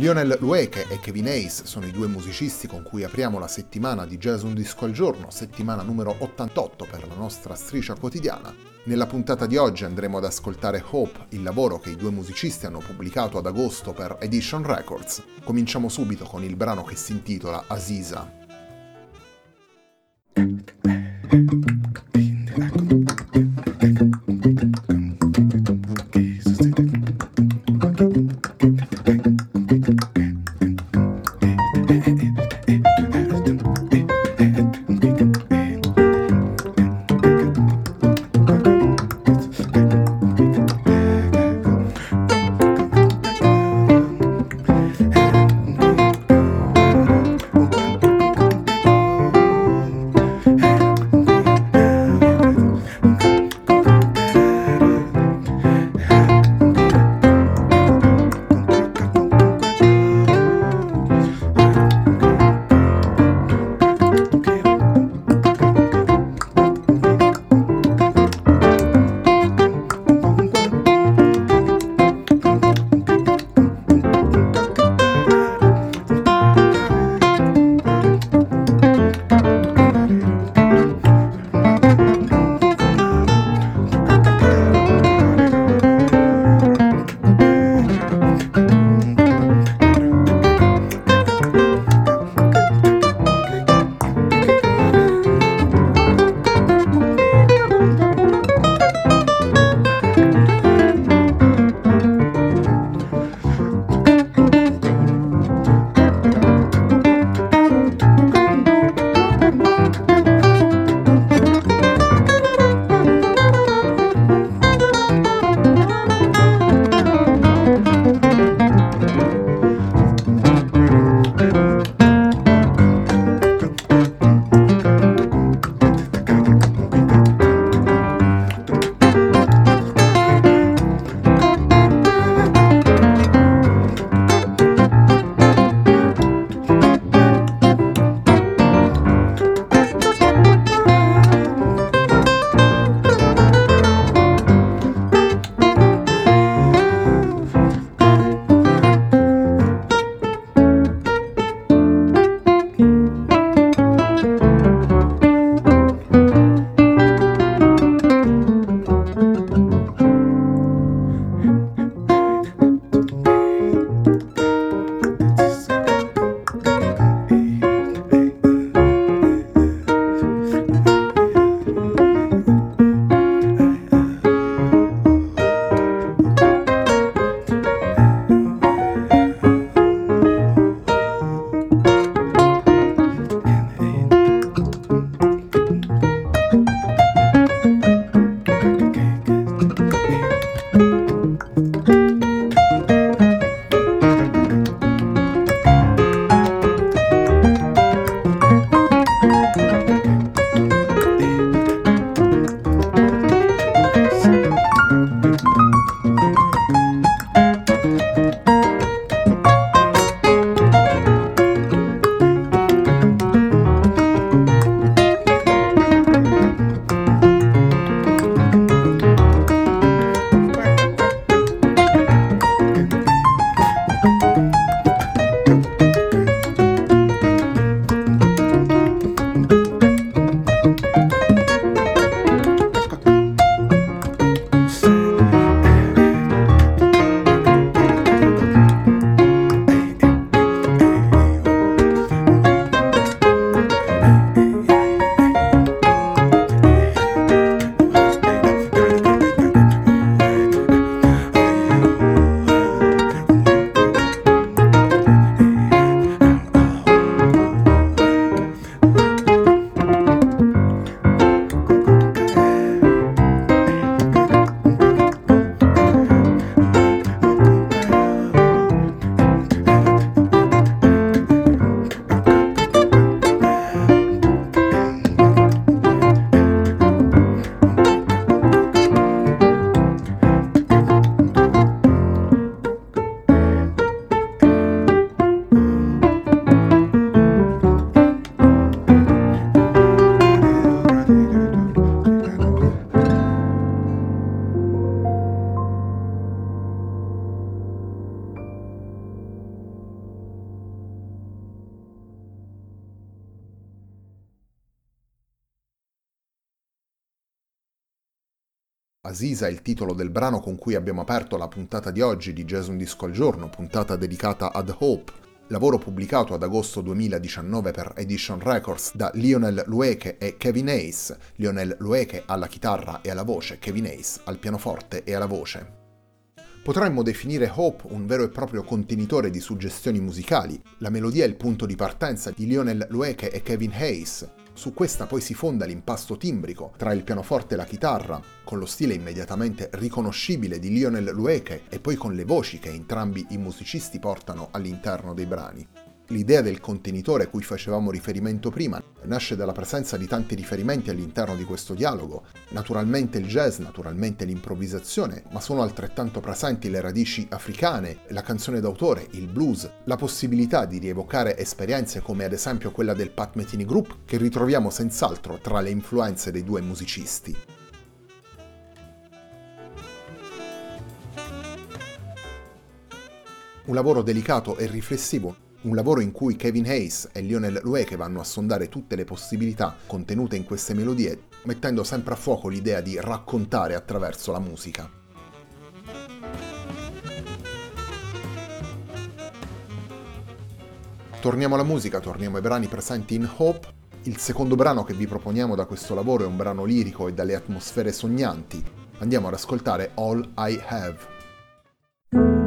Lionel Lueke e Kevin Hayes sono i due musicisti con cui apriamo la settimana di Jazz Un Disco al Giorno, settimana numero 88 per la nostra striscia quotidiana. Nella puntata di oggi andremo ad ascoltare Hope, il lavoro che i due musicisti hanno pubblicato ad agosto per Edition Records. Cominciamo subito con il brano che si intitola Aziza. Aziza è il titolo del brano con cui abbiamo aperto la puntata di oggi di Jazz Un Disco al Giorno, puntata dedicata ad Hope, lavoro pubblicato ad agosto 2019 per Edition Records da Lionel Lueke e Kevin Hayes, Lionel Lueke alla chitarra e alla voce, Kevin Hayes al pianoforte e alla voce. Potremmo definire Hope un vero e proprio contenitore di suggestioni musicali. La melodia è il punto di partenza di Lionel Lueke e Kevin Hayes, su questa poi si fonda l'impasto timbrico tra il pianoforte e la chitarra, con lo stile immediatamente riconoscibile di Lionel Lueke e poi con le voci che entrambi i musicisti portano all'interno dei brani. L'idea del contenitore a cui facevamo riferimento prima nasce dalla presenza di tanti riferimenti all'interno di questo dialogo. Naturalmente il jazz, naturalmente l'improvvisazione, ma sono altrettanto presenti le radici africane, la canzone d'autore, il blues, la possibilità di rievocare esperienze come ad esempio quella del Pat Metheny Group che ritroviamo senz'altro tra le influenze dei due musicisti. Un lavoro delicato e riflessivo un lavoro in cui Kevin Hayes e Lionel Lueke vanno a sondare tutte le possibilità contenute in queste melodie, mettendo sempre a fuoco l'idea di raccontare attraverso la musica. Torniamo alla musica, torniamo ai brani presenti in Hope. Il secondo brano che vi proponiamo da questo lavoro è un brano lirico e dalle atmosfere sognanti. Andiamo ad ascoltare All I Have.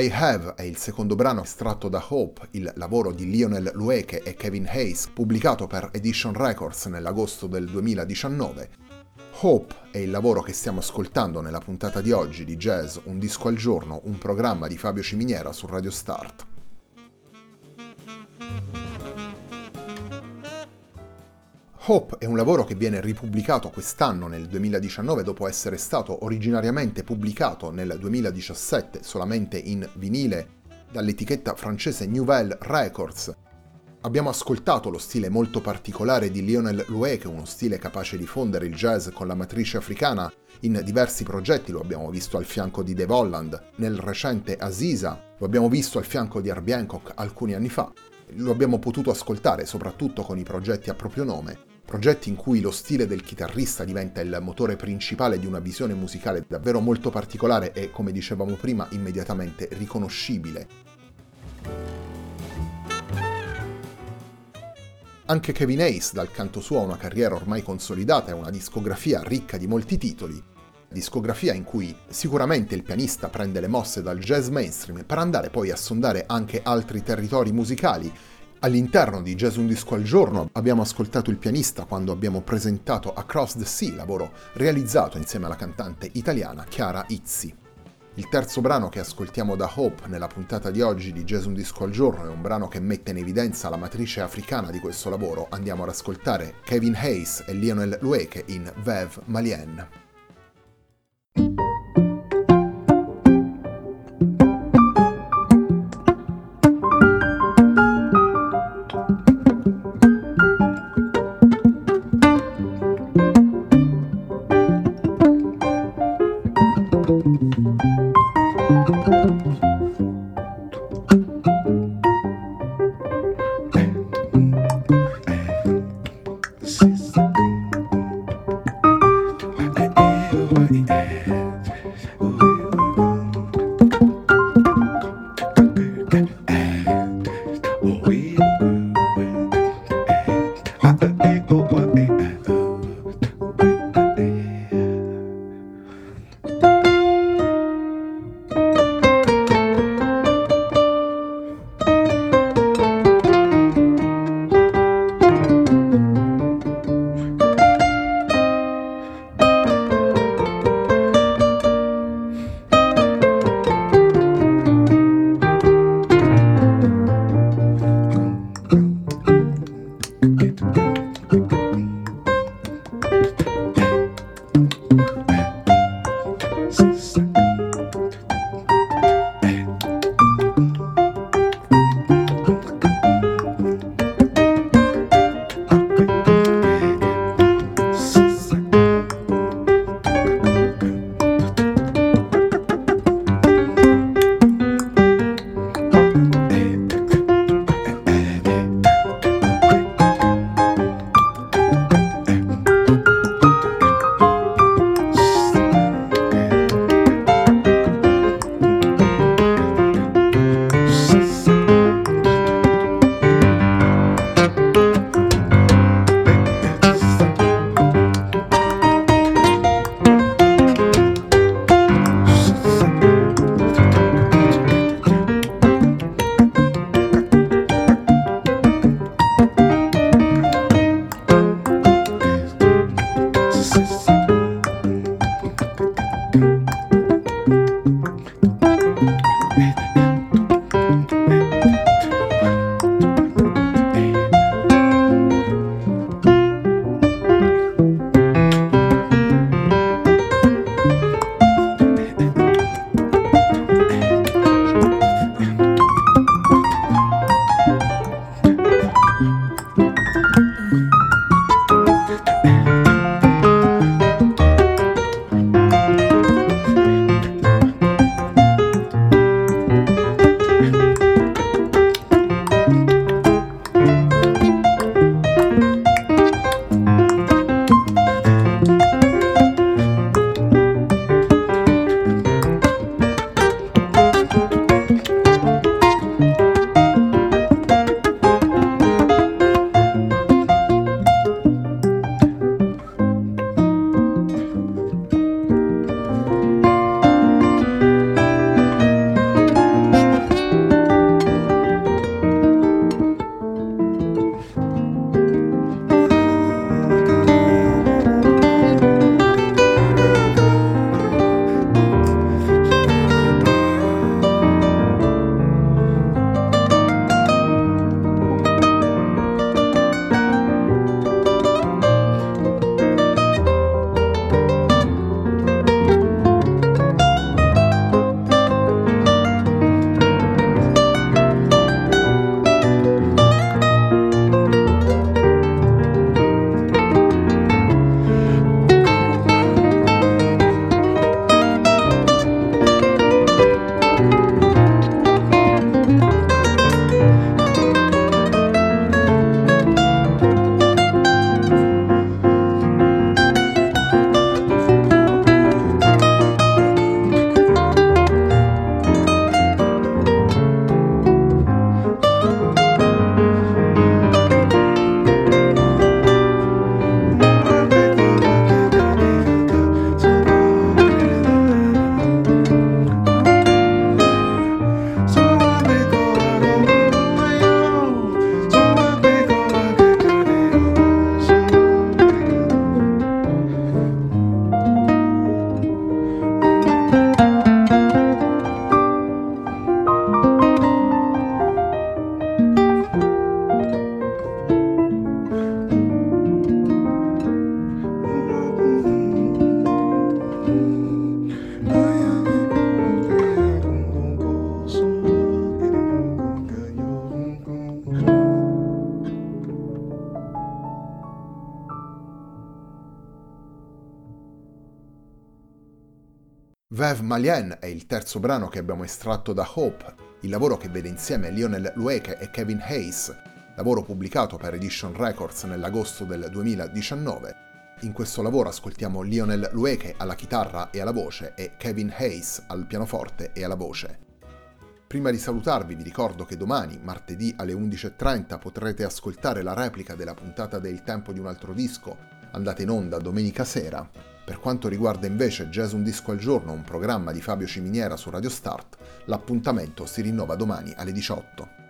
I Have è il secondo brano estratto da Hope, il lavoro di Lionel Lueke e Kevin Hayes, pubblicato per Edition Records nell'agosto del 2019. Hope è il lavoro che stiamo ascoltando nella puntata di oggi di Jazz Un disco al giorno, un programma di Fabio Ciminiera su Radio Start. Hope è un lavoro che viene ripubblicato quest'anno nel 2019 dopo essere stato originariamente pubblicato nel 2017 solamente in vinile dall'etichetta francese Nouvelle Records. Abbiamo ascoltato lo stile molto particolare di Lionel Loué, che è uno stile capace di fondere il jazz con la matrice africana. In diversi progetti, lo abbiamo visto al fianco di Dave Holland, nel recente Aziza, lo abbiamo visto al fianco di Herbie Hancock alcuni anni fa, lo abbiamo potuto ascoltare soprattutto con i progetti a proprio nome progetti in cui lo stile del chitarrista diventa il motore principale di una visione musicale davvero molto particolare e, come dicevamo prima, immediatamente riconoscibile. Anche Kevin Hayes, dal canto suo, ha una carriera ormai consolidata e una discografia ricca di molti titoli, discografia in cui sicuramente il pianista prende le mosse dal jazz mainstream per andare poi a sondare anche altri territori musicali All'interno di Jazz Un Disco al Giorno abbiamo ascoltato il pianista quando abbiamo presentato Across the Sea, lavoro realizzato insieme alla cantante italiana Chiara Izzi. Il terzo brano che ascoltiamo da Hope nella puntata di oggi di Jazz Un Disco al Giorno è un brano che mette in evidenza la matrice africana di questo lavoro. Andiamo ad ascoltare Kevin Hayes e Lionel Lueke in Vev Malien. Vev Malien è il terzo brano che abbiamo estratto da Hope, il lavoro che vede insieme Lionel Lueke e Kevin Hayes, lavoro pubblicato per Edition Records nell'agosto del 2019. In questo lavoro ascoltiamo Lionel Lueke alla chitarra e alla voce e Kevin Hayes al pianoforte e alla voce. Prima di salutarvi vi ricordo che domani, martedì alle 11.30, potrete ascoltare la replica della puntata del Tempo di un altro disco, andata in onda domenica sera, per quanto riguarda invece Jazz Un Disco al Giorno, un programma di Fabio Ciminiera su Radio Start, l'appuntamento si rinnova domani alle 18.